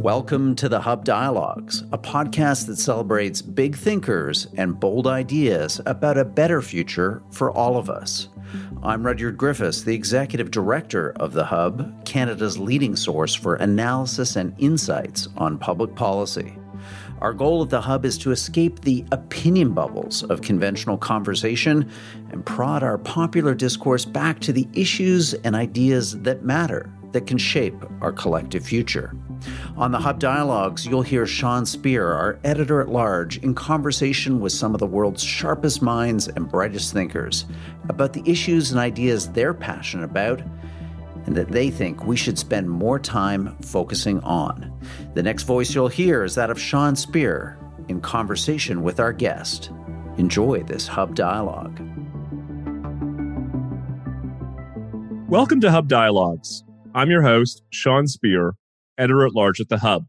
Welcome to the Hub Dialogues, a podcast that celebrates big thinkers and bold ideas about a better future for all of us. I'm Rudyard Griffiths, the Executive Director of the Hub, Canada's leading source for analysis and insights on public policy. Our goal at the Hub is to escape the opinion bubbles of conventional conversation and prod our popular discourse back to the issues and ideas that matter, that can shape our collective future. On the Hub Dialogues, you'll hear Sean Speer, our editor at large, in conversation with some of the world's sharpest minds and brightest thinkers about the issues and ideas they're passionate about and that they think we should spend more time focusing on. The next voice you'll hear is that of Sean Speer in conversation with our guest. Enjoy this Hub Dialogue. Welcome to Hub Dialogues. I'm your host, Sean Speer, editor at large at the Hub.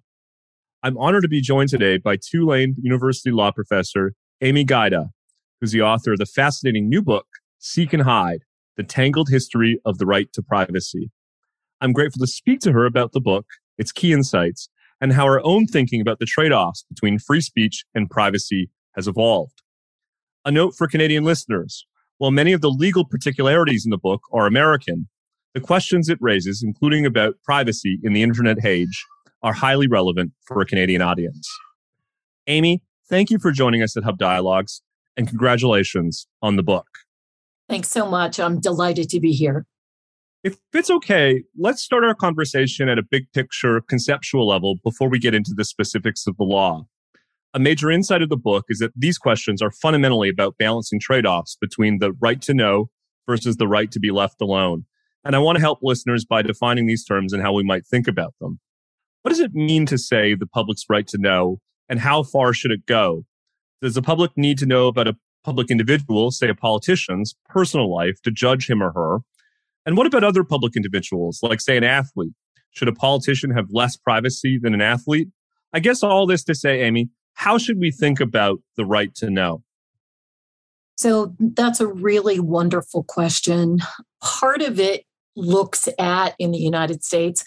I'm honored to be joined today by Tulane University law professor Amy Gajda, who's the author of the fascinating new book, Seek and Hide The Tangled History of the Right to Privacy. I'm grateful to speak to her about the book, its key insights, and how her own thinking about the trade offs between free speech and privacy has evolved. A note for Canadian listeners while many of the legal particularities in the book are American, the questions it raises, including about privacy in the internet age, are highly relevant for a Canadian audience. Amy, thank you for joining us at Hub Dialogues and congratulations on the book. Thanks so much. I'm delighted to be here. If it's okay, let's start our conversation at a big picture conceptual level before we get into the specifics of the law. A major insight of the book is that these questions are fundamentally about balancing trade offs between the right to know versus the right to be left alone. And I want to help listeners by defining these terms and how we might think about them. What does it mean to say the public's right to know and how far should it go? Does the public need to know about a public individual, say a politician's personal life to judge him or her? And what about other public individuals, like say an athlete? Should a politician have less privacy than an athlete? I guess all this to say, Amy, how should we think about the right to know? So that's a really wonderful question. Part of it looks at in the United States.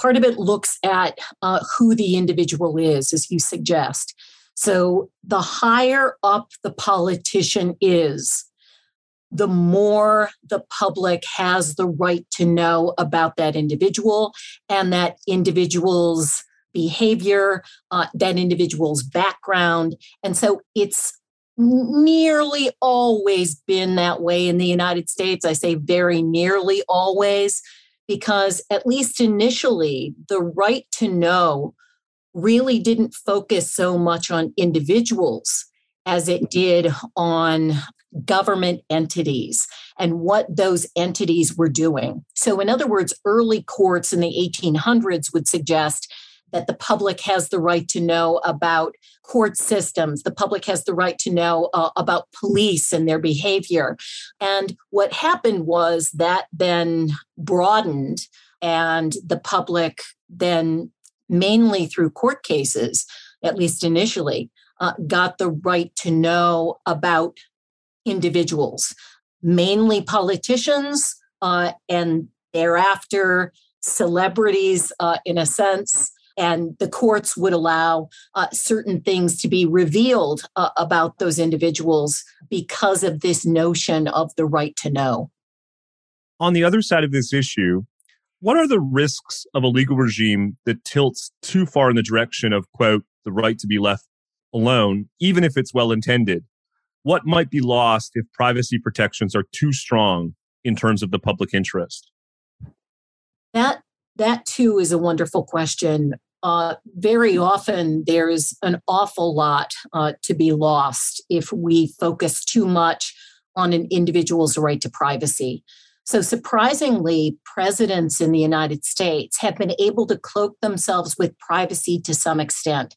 Part of it looks at uh, who the individual is, as you suggest. So the higher up the politician is, the more the public has the right to know about that individual and that individual's behavior, uh, that individual's background. And so it's nearly always been that way in the United States. I say very nearly always, because at least initially, the right to know really didn't focus so much on individuals as it did on government entities and what those entities were doing. So, in other words, early courts in the 1800s would suggest that the public has the right to know about court systems. The public has the right to know uh, about police and their behavior. And what happened was that then broadened, and the public then, mainly through court cases, at least initially, uh, got the right to know about individuals, mainly politicians, uh, and thereafter celebrities uh, in a sense and the courts would allow uh, certain things to be revealed uh, about those individuals because of this notion of the right to know. On the other side of this issue, what are the risks of a legal regime that tilts too far in the direction of, quote, the right to be left alone, even if it's well intended? What might be lost if privacy protections are too strong in terms of the public interest? That that too is a wonderful question. Uh, very often there is an awful lot uh, to be lost if we focus too much on an individual's right to privacy. So, surprisingly, presidents in the United States have been able to cloak themselves with privacy to some extent.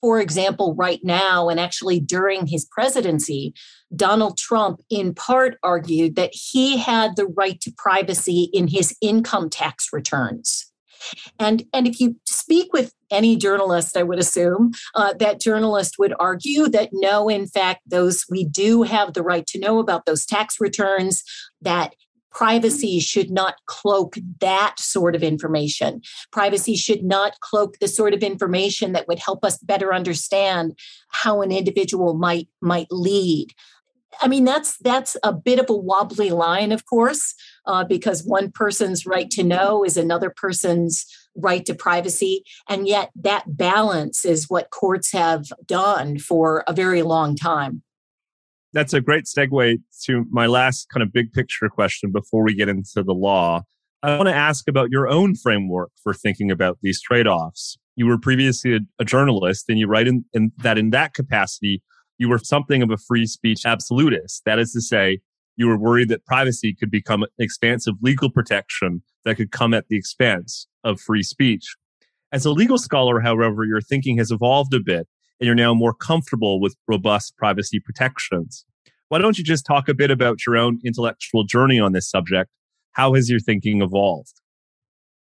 For example, right now, and actually during his presidency, Donald Trump in part argued that he had the right to privacy in his income tax returns. And, and if you speak with any journalist, I would assume uh, that journalist would argue that no, in fact, those we do have the right to know about those tax returns, that privacy should not cloak that sort of information. Privacy should not cloak the sort of information that would help us better understand how an individual might might lead. I mean, that's that's a bit of a wobbly line, of course, uh, because one person's right to know is another person's right to privacy, and yet that balance is what courts have done for a very long time. That's a great segue to my last kind of big picture question before we get into the law. I want to ask about your own framework for thinking about these trade offs. You were previously a, a journalist, and you write in, in that in that capacity, you were something of a free speech absolutist. That is to say, you were worried that privacy could become an expansive legal protection that could come at the expense of free speech. As a legal scholar, however, your thinking has evolved a bit and you're now more comfortable with robust privacy protections. Why don't you just talk a bit about your own intellectual journey on this subject? How has your thinking evolved?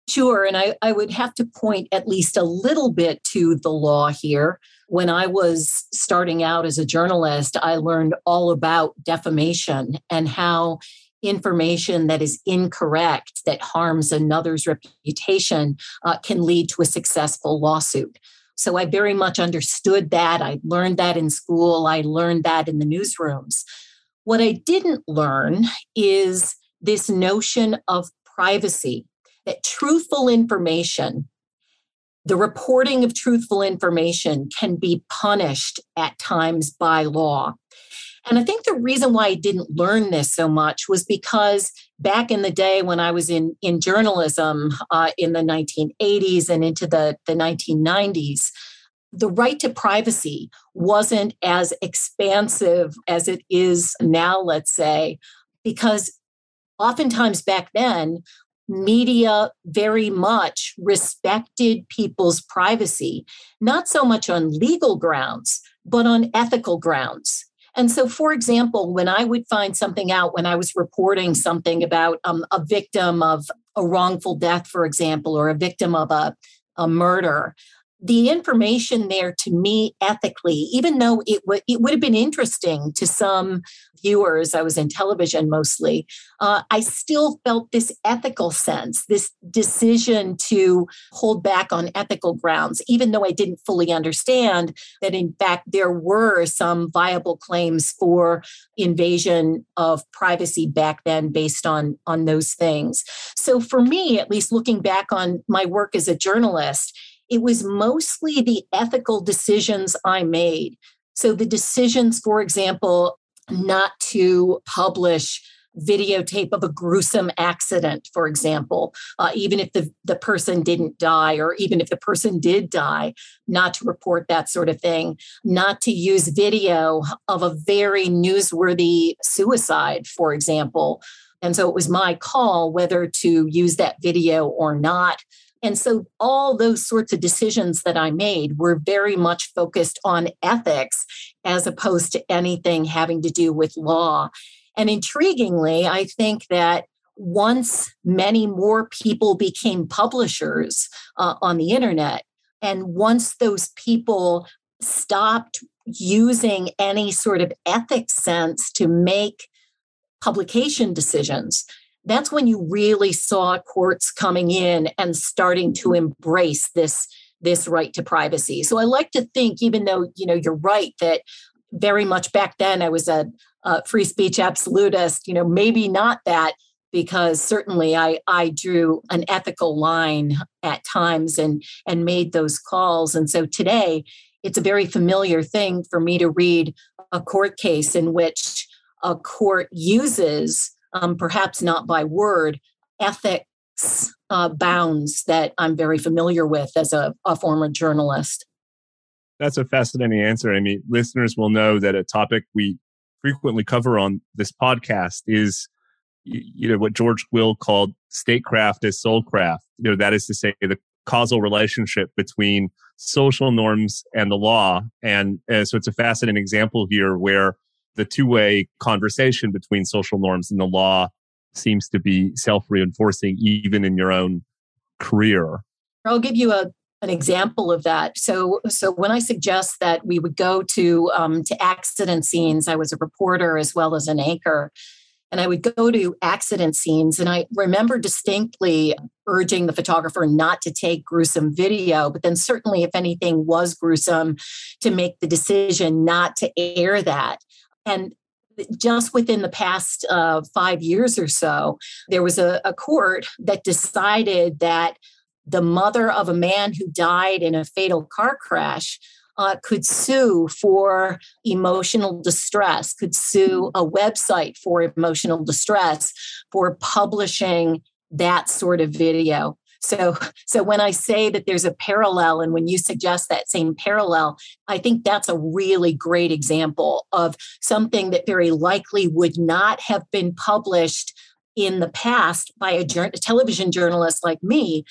Sure. And I, I would have to point at least a little bit to the law here. When I was starting out as a journalist, I learned all about defamation and how information that is incorrect, that harms another's reputation, uh, can lead to a successful lawsuit. So I very much understood that. I learned that in school, I learned that in the newsrooms. What I didn't learn is this notion of privacy that truthful information, the reporting of truthful information can be punished at times by law. And I think the reason why I didn't learn this so much was because back in the day when I was in, in journalism uh, in the 1980s and into the, the 1990s, the right to privacy wasn't as expansive as it is now, let's say, because oftentimes back then, media very much respected people's privacy, not so much on legal grounds, but on ethical grounds. And so, for example, when I would find something out, when I was reporting something about um, a victim of a wrongful death, for example, or a victim of a, a murder, the information there to me ethically, even though it, w- it would have been interesting to some viewers, I was in television mostly, uh, I still felt this ethical sense, this decision to hold back on ethical grounds, even though I didn't fully understand that, in fact, there were some viable claims for invasion of privacy back then based on, on those things. So, for me, at least looking back on my work as a journalist, it was mostly the ethical decisions I made. So, the decisions, for example, not to publish videotape of a gruesome accident, for example, uh, even if the, the person didn't die, or even if the person did die, not to report that sort of thing, not to use video of a very newsworthy suicide, for example. And so it was my call whether to use that video or not. And so all those sorts of decisions that I made were very much focused on ethics as opposed to anything having to do with law. And intriguingly, I think that once many more people became publishers uh, on the internet, and once those people stopped using any sort of ethics sense to make publication decisions, that's when you really saw courts coming in and starting to embrace this this right to privacy. So I like to think, even though you know you're right that very much back then I was a, a free speech absolutist. You know, maybe not that because certainly I I drew an ethical line at times and and made those calls. And so today it's a very familiar thing for me to read a court case in which a court uses um, perhaps not by word, ethics uh, bounds that I'm very familiar with as a, a former journalist. That's a fascinating answer. I mean, listeners will know that a topic we frequently cover on this podcast is, you know, what George Will called statecraft as soulcraft. You know, that is to say, the causal relationship between social norms and the law. And uh, so it's a fascinating example here where the two way conversation between social norms and the law seems to be self reinforcing, even in your own career. I'll give you a an example of that. So, so when I suggest that we would go to um, to accident scenes, I was a reporter as well as an anchor, and I would go to accident scenes. And I remember distinctly urging the photographer not to take gruesome video, but then certainly, if anything was gruesome, to make the decision not to air that. And just within the past uh, five years or so, there was a, a court that decided that the mother of a man who died in a fatal car crash uh, could sue for emotional distress, could sue a website for emotional distress for publishing that sort of video. So, so when I say that there's a parallel, and when you suggest that same parallel, I think that's a really great example of something that very likely would not have been published in the past by a, a television journalist like me,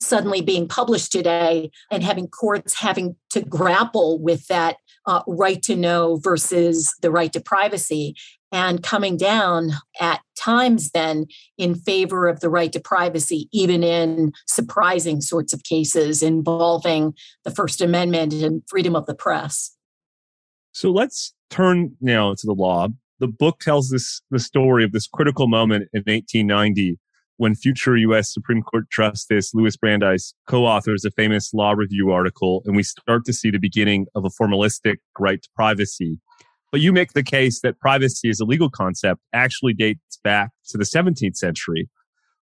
suddenly being published today and having courts having to grapple with that uh, right to know versus the right to privacy and coming down at times then in favor of the right to privacy, even in surprising sorts of cases involving the First Amendment and freedom of the press. So let's turn now to the law. The book tells this the story of this critical moment in 1890 when future U.S. Supreme Court Justice Louis Brandeis co-authors a famous law review article, and we start to see the beginning of a formalistic right to privacy. But you make the case that privacy as a legal concept actually dates back to the 17th century.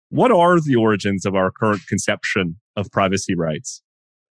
What are the origins of our current conception of privacy rights?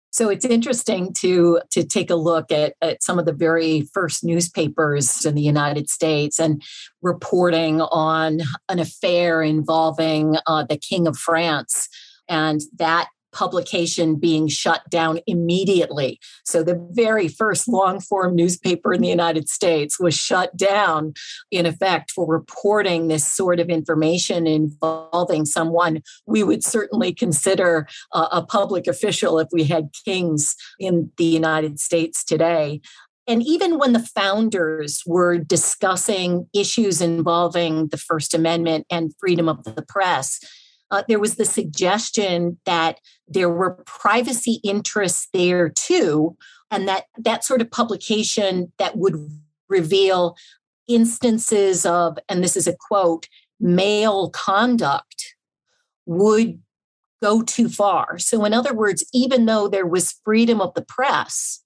So it's interesting to to take a look at, at some of the very first newspapers in the United States and reporting on an affair involving uh, the King of France and that publication being shut down immediately. So the very first long form newspaper in the United States was shut down, in effect, for reporting this sort of information involving someone we would certainly consider a public official if we had kings in the United States today. And even when the founders were discussing issues involving the First Amendment and freedom of the press, uh, there was the suggestion that there were privacy interests there too, and that that sort of publication that would reveal instances of, and this is a quote, male conduct would go too far. So, in other words, even though there was freedom of the press,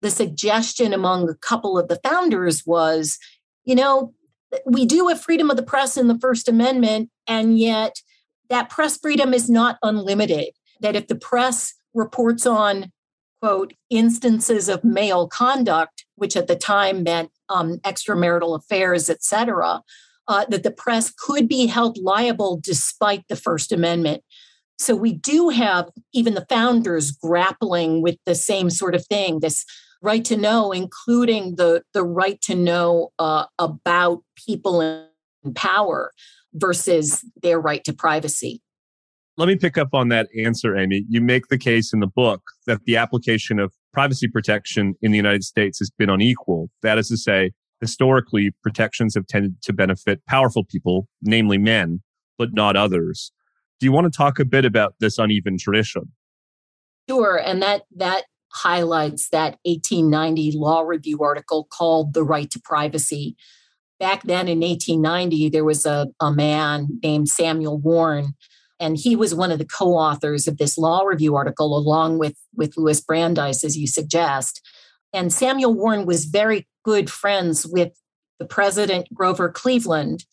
the suggestion among a couple of the founders was, you know, we do have freedom of the press in the First Amendment, and yet that press freedom is not unlimited. That if the press reports on, quote, instances of male conduct, which at the time meant um, extramarital affairs, et cetera, uh, that the press could be held liable despite the First Amendment. So we do have even the founders grappling with the same sort of thing this right to know, including the, the right to know uh, about people in power versus their right to privacy. Let me pick up on that answer, Amy. You make the case in the book that the application of privacy protection in the United States has been unequal. That is to say, historically, protections have tended to benefit powerful people, namely men, but not others. Do you want to talk a bit about this uneven tradition? Sure, and that that highlights that 1890 law review article called "The Right to Privacy," back then in 1890, there was a, a man named Samuel Warren, and he was one of the co-authors of this law review article, along with, with Louis Brandeis, as you suggest. And Samuel Warren was very good friends with the president, Grover Cleveland.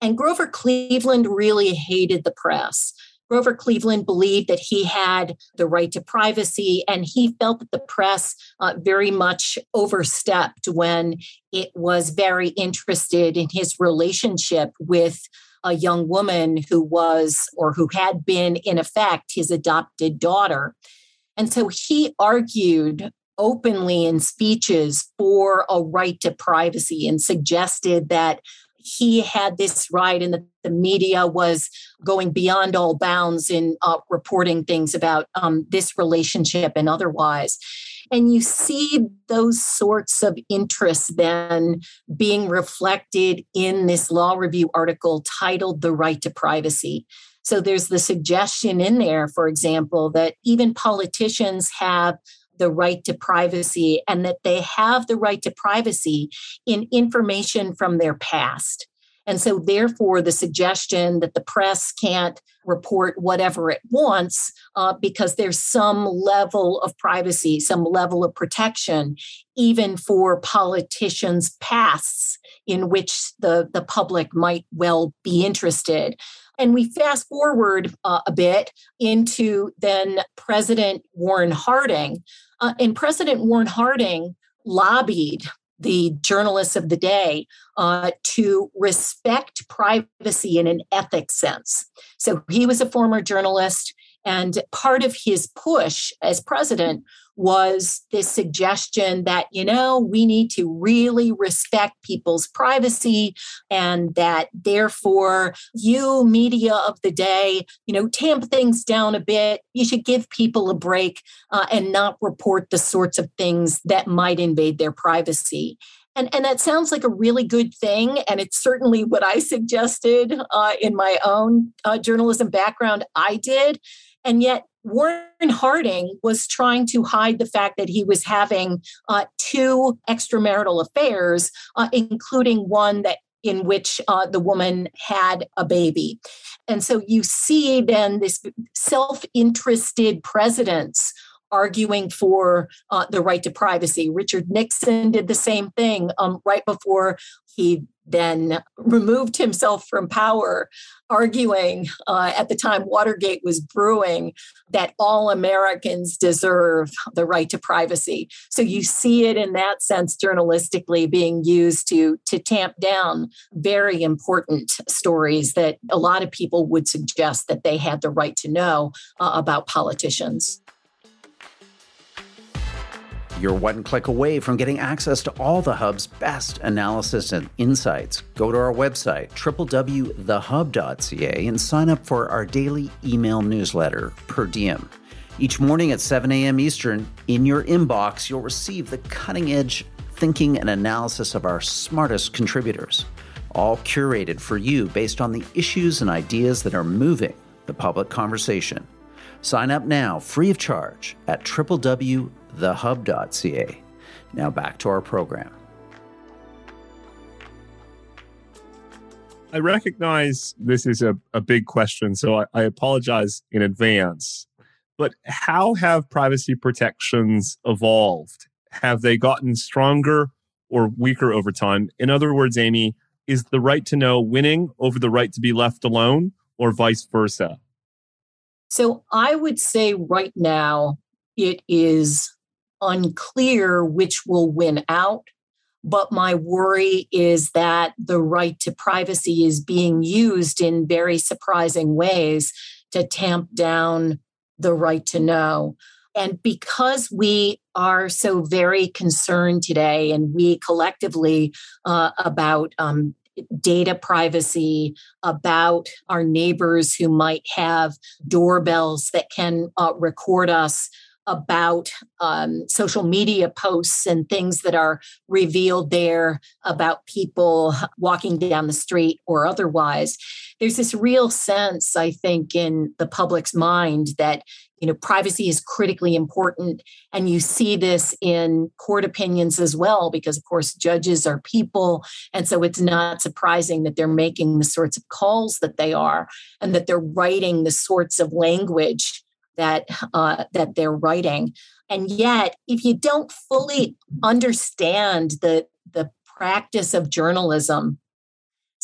And Grover Cleveland really hated the press. Grover Cleveland believed that he had the right to privacy, and he felt that the press uh, very much overstepped when it was very interested in his relationship with a young woman who was or who had been, in effect, his adopted daughter. And so he argued openly in speeches for a right to privacy and suggested that he had this right and that the media was going beyond all bounds in uh, reporting things about um, this relationship and otherwise. And you see those sorts of interests then being reflected in this law review article titled The Right to Privacy. So there's the suggestion in there, for example, that even politicians have the right to privacy and that they have the right to privacy in information from their past. And so, therefore, the suggestion that the press can't report whatever it wants uh, because there's some level of privacy, some level of protection, even for politicians' pasts in which the, the public might well be interested. And we fast forward uh, a bit into then President Warren Harding. Uh, and President Warren Harding lobbied the journalists of the day uh, to respect privacy in an ethics sense. So he was a former journalist. And part of his push as president was this suggestion that, you know, we need to really respect people's privacy and that therefore you, media of the day, you know, tamp things down a bit. You should give people a break uh, and not report the sorts of things that might invade their privacy. And, and that sounds like a really good thing. And it's certainly what I suggested uh, in my own uh, journalism background. I did. And yet, Warren Harding was trying to hide the fact that he was having uh, two extramarital affairs, uh, including one that in which uh, the woman had a baby. And so you see then this self interested presidents arguing for uh, the right to privacy. Richard Nixon did the same thing um, right before he then removed himself from power, arguing uh, at the time Watergate was brewing that all Americans deserve the right to privacy. So you see it in that sense journalistically being used to, to tamp down very important stories that a lot of people would suggest that they had the right to know uh, about politicians. You're one click away from getting access to all the Hub's best analysis and insights. Go to our website, www.thehub.ca, and sign up for our daily email newsletter, Per Diem. Each morning at 7 a.m. Eastern, in your inbox, you'll receive the cutting edge thinking and analysis of our smartest contributors, all curated for you based on the issues and ideas that are moving the public conversation. Sign up now, free of charge, at www thehub.ca. Now back to our program. I recognize this is a, a big question, so I, I apologize in advance. But how have privacy protections evolved? Have they gotten stronger or weaker over time? In other words, Amy, is the right to know winning over the right to be left alone or vice versa? So I would say right now it is unclear which will win out. But my worry is that the right to privacy is being used in very surprising ways to tamp down the right to know. And because we are so very concerned today, and we collectively uh, about um, data privacy, about our neighbors who might have doorbells that can uh, record us, about um, social media posts and things that are revealed there about people walking down the street or otherwise. There's this real sense, I think, in the public's mind that you know privacy is critically important and you see this in court opinions as well because of course judges are people and so it's not surprising that they're making the sorts of calls that they are and that they're writing the sorts of language that uh, that they're writing. And yet if you don't fully understand the the practice of journalism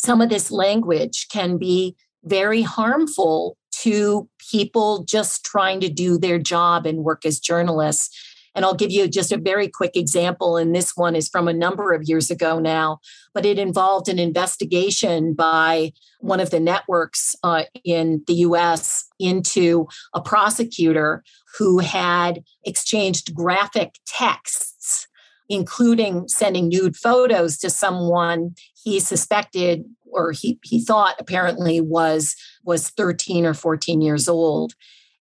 some of this language can be very harmful to people just trying to do their job and work as journalists and I'll give you just a very quick example. And this one is from a number of years ago now, but it involved an investigation by one of the networks uh, in the US into a prosecutor who had exchanged graphic texts, including sending nude photos to someone he suspected or he, he thought apparently was was 13 or 14 years old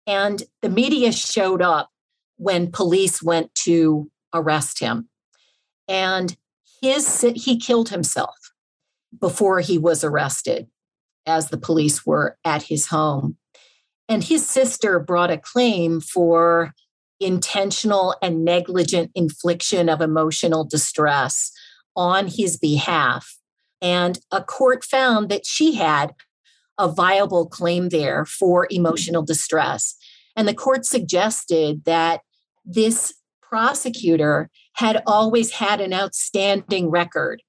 and the media showed up when police went to arrest him. And his he killed himself before he was arrested as the police were at his home. And his sister brought a claim for intentional and negligent infliction of emotional distress on his behalf And a court found that she had a viable claim there for emotional distress. And the court suggested that this prosecutor had always had an outstanding record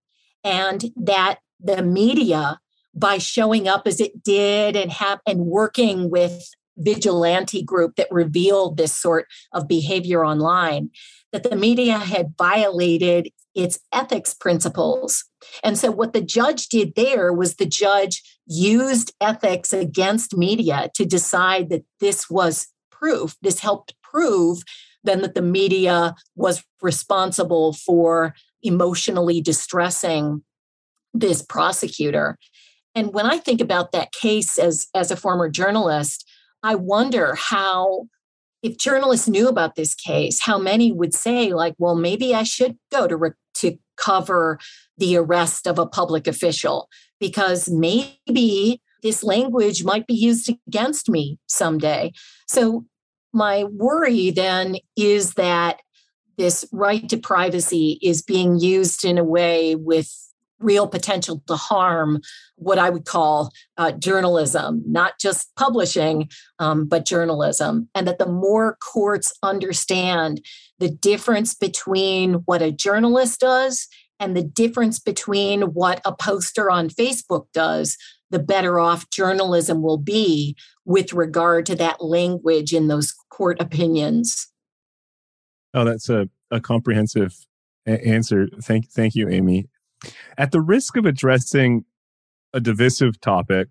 and that the media by showing up as it did and have and working with vigilante group that revealed this sort of behavior online that the media had violated its ethics principles. And so what the judge did there was the judge used ethics against media to decide that this was proof this helped prove then that the media was responsible for emotionally distressing this prosecutor and when I think about that case as, as a former journalist, I wonder how, if journalists knew about this case, how many would say, like, well, maybe I should go to, re- to cover the arrest of a public official because maybe this language might be used against me someday. So, my worry then is that this right to privacy is being used in a way with real potential to harm what I would call uh, journalism, not just publishing, um, but journalism. And that the more courts understand the difference between what a journalist does and the difference between what a poster on Facebook does, the better off journalism will be with regard to that language in those court opinions. Oh, that's a, a comprehensive a- answer. Thank, thank you, Amy. At the risk of addressing a divisive topic,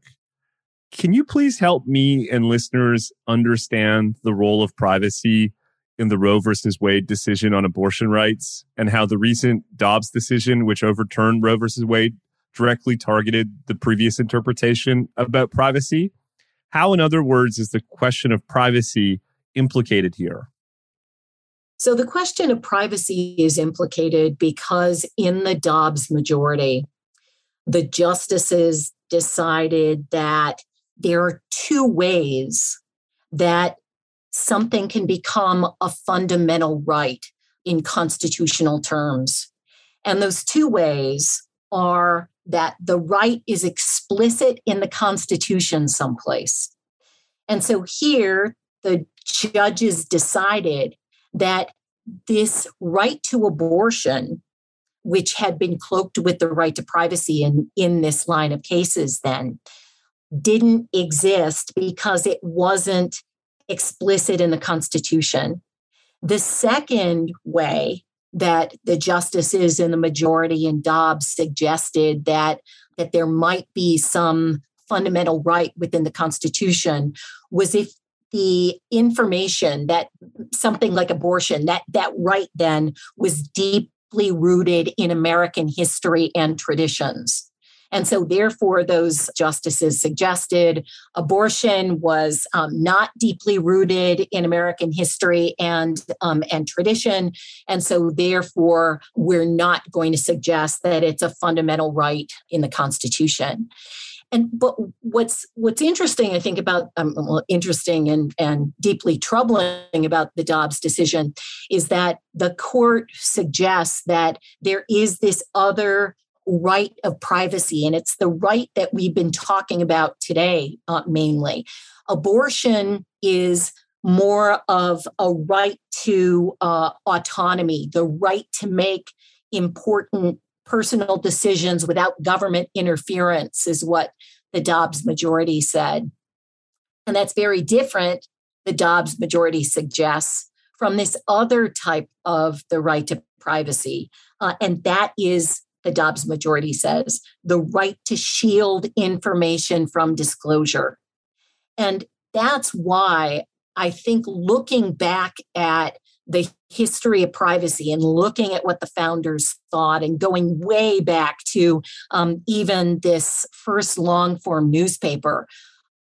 can you please help me and listeners understand the role of privacy in the Roe versus Wade decision on abortion rights and how the recent Dobbs decision, which overturned Roe versus Wade, directly targeted the previous interpretation about privacy? How, in other words, is the question of privacy implicated here? So the question of privacy is implicated because in the Dobbs majority, the justices decided that there are two ways that something can become a fundamental right in constitutional terms. And those two ways are that the right is explicit in the Constitution someplace. And so here, the judges decided that this right to abortion, which had been cloaked with the right to privacy in, in this line of cases, then didn't exist because it wasn't explicit in the Constitution. The second way that the justices in the majority in Dobbs suggested that, that there might be some fundamental right within the Constitution was if the information that something like abortion that that right then was deeply rooted in american history and traditions and so therefore those justices suggested abortion was um, not deeply rooted in american history and um, and tradition. And so therefore we're not going to suggest that it's a fundamental right in the constitution. And but what's what's interesting, I think, about um, well, interesting and and deeply troubling about the Dobbs decision is that the court suggests that there is this other right of privacy, and it's the right that we've been talking about today uh, mainly. Abortion is more of a right to uh, autonomy, the right to make important personal decisions without government interference, is what the Dobbs majority said. And that's very different, the Dobbs majority suggests, from this other type of the right to privacy. Uh, and that is, the Dobbs majority says, the right to shield information from disclosure. And that's why I think looking back at the history of privacy and looking at what the founders thought and going way back to um, even this first long form newspaper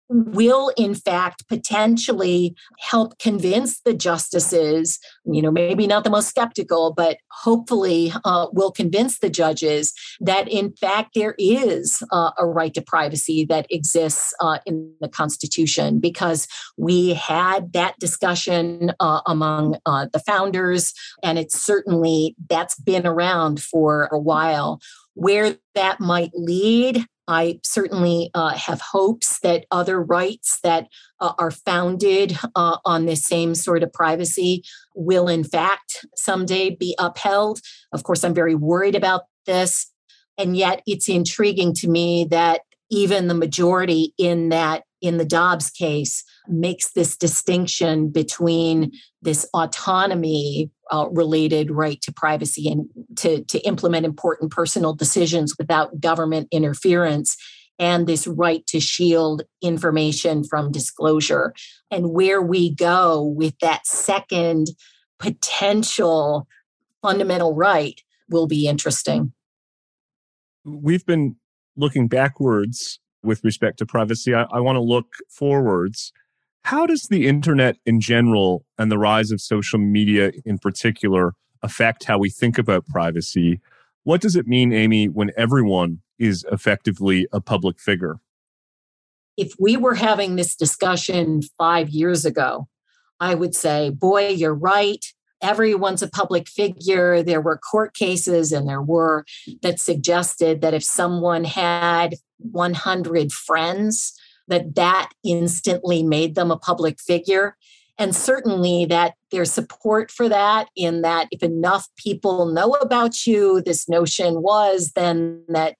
will in fact potentially help convince the justices you know maybe not the most skeptical but hopefully uh, will convince the judges that in fact there is uh, a right to privacy that exists uh, in the constitution because we had that discussion uh, among uh, the founders and it's certainly that's been around for a while. Where that might lead I certainly uh, have hopes that other rights that uh, are founded uh, on this same sort of privacy will, in fact, someday be upheld. Of course, I'm very worried about this. And yet, it's intriguing to me that even the majority in that in the Dobbs case makes this distinction between this autonomy uh, related right to privacy and to, to implement important personal decisions without government interference and this right to shield information from disclosure. And where we go with that second potential fundamental right will be interesting. We've been looking backwards with respect to privacy i, I want to look forwards how does the internet in general and the rise of social media in particular affect how we think about privacy? What does it mean, Amy, when everyone is effectively a public figure? If we were having this discussion five years ago, I would say, boy, you're right. Everyone's a public figure. There were court cases and there were that suggested that if someone had 100 friends, that that instantly made them a public figure and certainly that there's support for that in that if enough people know about you this notion was then that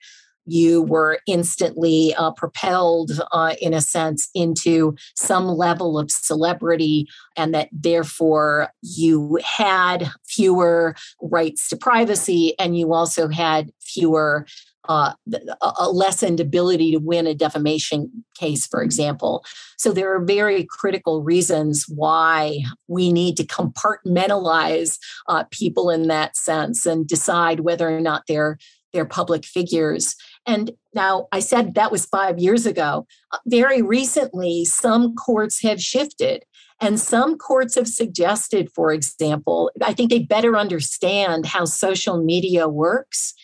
you were instantly uh, propelled uh, in a sense into some level of celebrity and that therefore you had fewer rights to privacy and you also had fewer uh, a lessened ability to win a defamation case, for example. So there are very critical reasons why we need to compartmentalize uh, people in that sense and decide whether or not they're they're public figures. And now I said that was five years ago. Uh, very recently, some courts have shifted. And some courts have suggested, for example, I think they better understand how social media works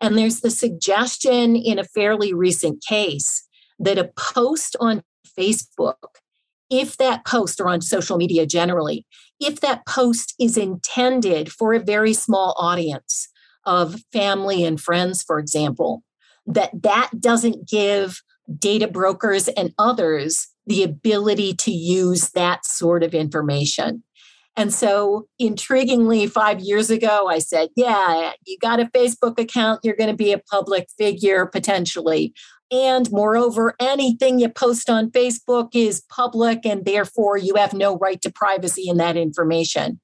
and there's the suggestion in a fairly recent case that a post on Facebook, if that post or on social media generally, if that post is intended for a very small audience of family and friends, for example, that that doesn't give data brokers and others the ability to use that sort of information. And so, intriguingly, five years ago, I said, Yeah, you got a Facebook account, you're going to be a public figure potentially. And moreover, anything you post on Facebook is public, and therefore you have no right to privacy in that information.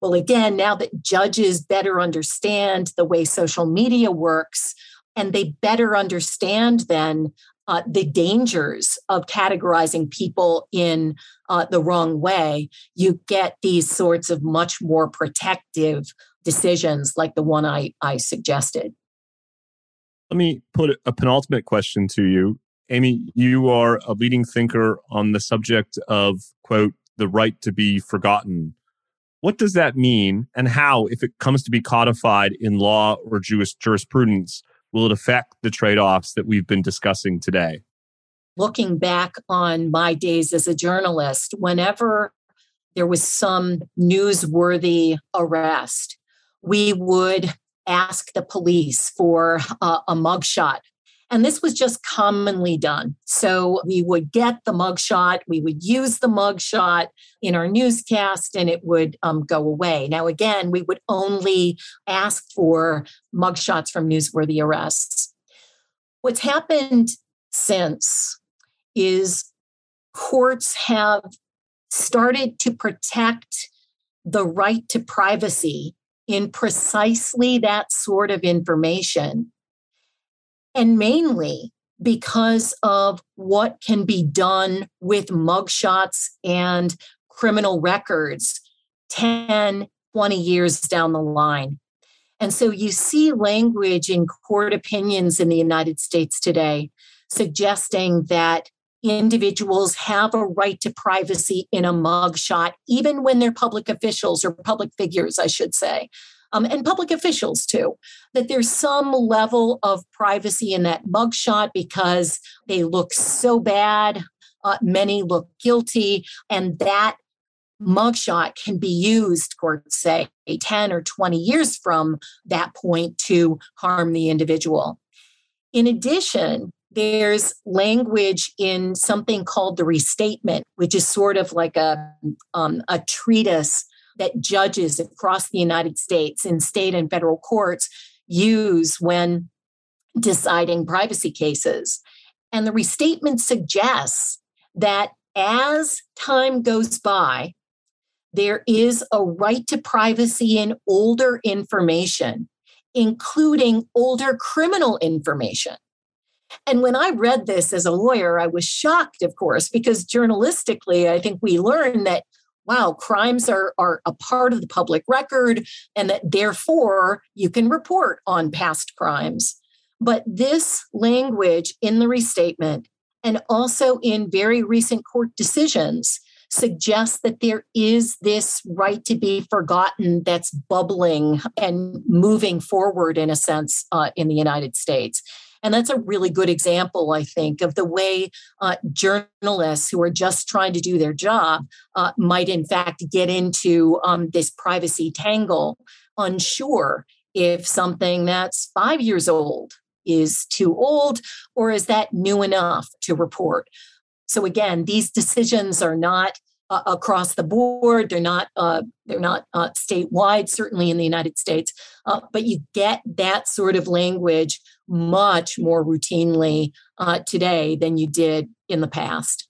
Well, again, now that judges better understand the way social media works, and they better understand then uh, the dangers of categorizing people in uh, the wrong way, you get these sorts of much more protective decisions like the one I, I suggested. Let me put a penultimate question to you. Amy, you are a leading thinker on the subject of, quote, the right to be forgotten. What does that mean, and how, if it comes to be codified in law or Jewish jurisprudence, will it affect the trade offs that we've been discussing today? Looking back on my days as a journalist, whenever there was some newsworthy arrest, we would ask the police for a, a mugshot and this was just commonly done. So we would get the mugshot, we would use the mugshot in our newscast, and it would um, go away. Now, again, we would only ask for mugshots from newsworthy arrests. What's happened since is courts have started to protect the right to privacy in precisely that sort of information and mainly because of what can be done with mugshots and criminal records 10, 20 years down the line. And so you see language in court opinions in the United States today suggesting that individuals have a right to privacy in a mugshot, even when they're public officials or public figures, I should say, um, and public officials too, that there's some level of privacy in that mugshot because they look so bad. Uh, many look guilty, and that mugshot can be used, courts say, 10 or 20 years from that point to harm the individual. In addition, there's language in something called the restatement, which is sort of like a, um, a treatise that judges across the United States in state and federal courts use when deciding privacy cases. And the restatement suggests that as time goes by, there is a right to privacy in older information, including older criminal information. And when I read this as a lawyer, I was shocked, of course, because journalistically, I think we learn that, wow, crimes are, are a part of the public record and that therefore you can report on past crimes. But this language in the restatement and also in very recent court decisions suggests that there is this right to be forgotten that's bubbling and moving forward in a sense uh, in the United States. And that's a really good example, I think, of the way uh, journalists who are just trying to do their job uh, might, in fact, get into um, this privacy tangle, unsure if something that's five years old is too old or is that new enough to report. So again, these decisions are not uh, across the board. They're not uh, they're not uh, statewide, certainly in the United States. Uh, but you get that sort of language much more routinely uh, today than you did in the past.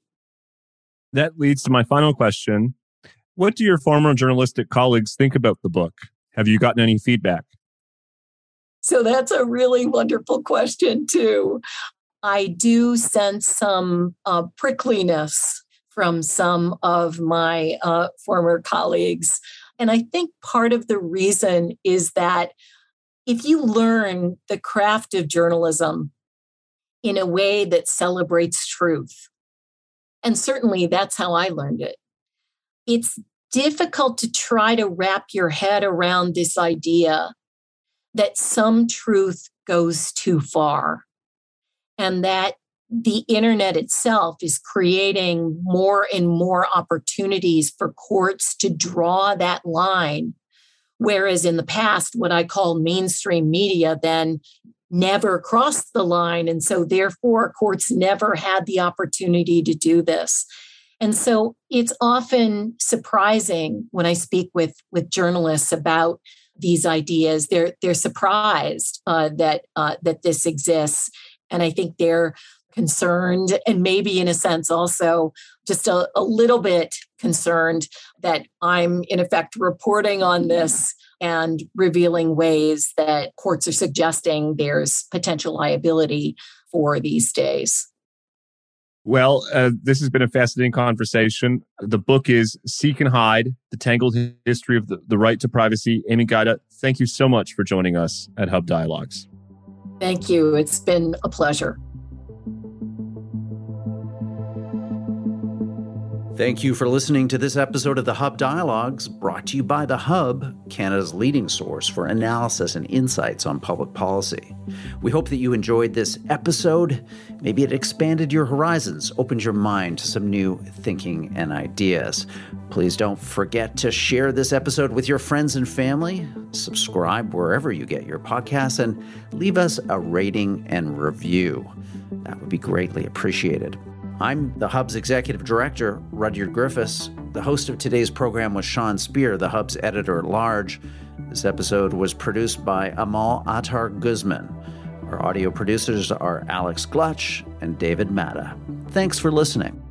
That leads to my final question. What do your former journalistic colleagues think about the book? Have you gotten any feedback? So that's a really wonderful question, too. I do sense some uh, prickliness from some of my uh, former colleagues. And I think part of the reason is that if you learn the craft of journalism in a way that celebrates truth, and certainly that's how I learned it, it's difficult to try to wrap your head around this idea that some truth goes too far and that the internet itself is creating more and more opportunities for courts to draw that line. Whereas in the past, what I call mainstream media then never crossed the line. And so, therefore, courts never had the opportunity to do this. And so it's often surprising when I speak with, with journalists about these ideas. They're, they're surprised uh, that, uh, that this exists. And I think they're concerned and maybe in a sense also just a, a little bit concerned that i'm in effect reporting on this and revealing ways that courts are suggesting there's potential liability for these days well, uh, this has been a fascinating conversation. The book is Seek and Hide The Tangled History of the, the Right to Privacy. Amy Gajda, thank you so much for joining us at Hub Dialogues. Thank you. It's been a pleasure. Thank you for listening to this episode of the Hub Dialogues, brought to you by The Hub, Canada's leading source for analysis and insights on public policy. We hope that you enjoyed this episode. Maybe it expanded your horizons, opened your mind to some new thinking and ideas. Please don't forget to share this episode with your friends and family, subscribe wherever you get your podcasts, and leave us a rating and review. That would be greatly appreciated. I'm the Hub's executive director, Rudyard Griffiths. The host of today's program was Sean Speer, the Hub's editor at large. This episode was produced by Amal Atar Guzman. Our audio producers are Alex Glutch and David Matta. Thanks for listening.